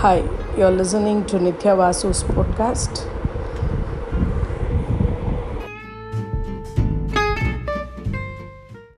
Hi, you're listening to Nitya Vasu's podcast.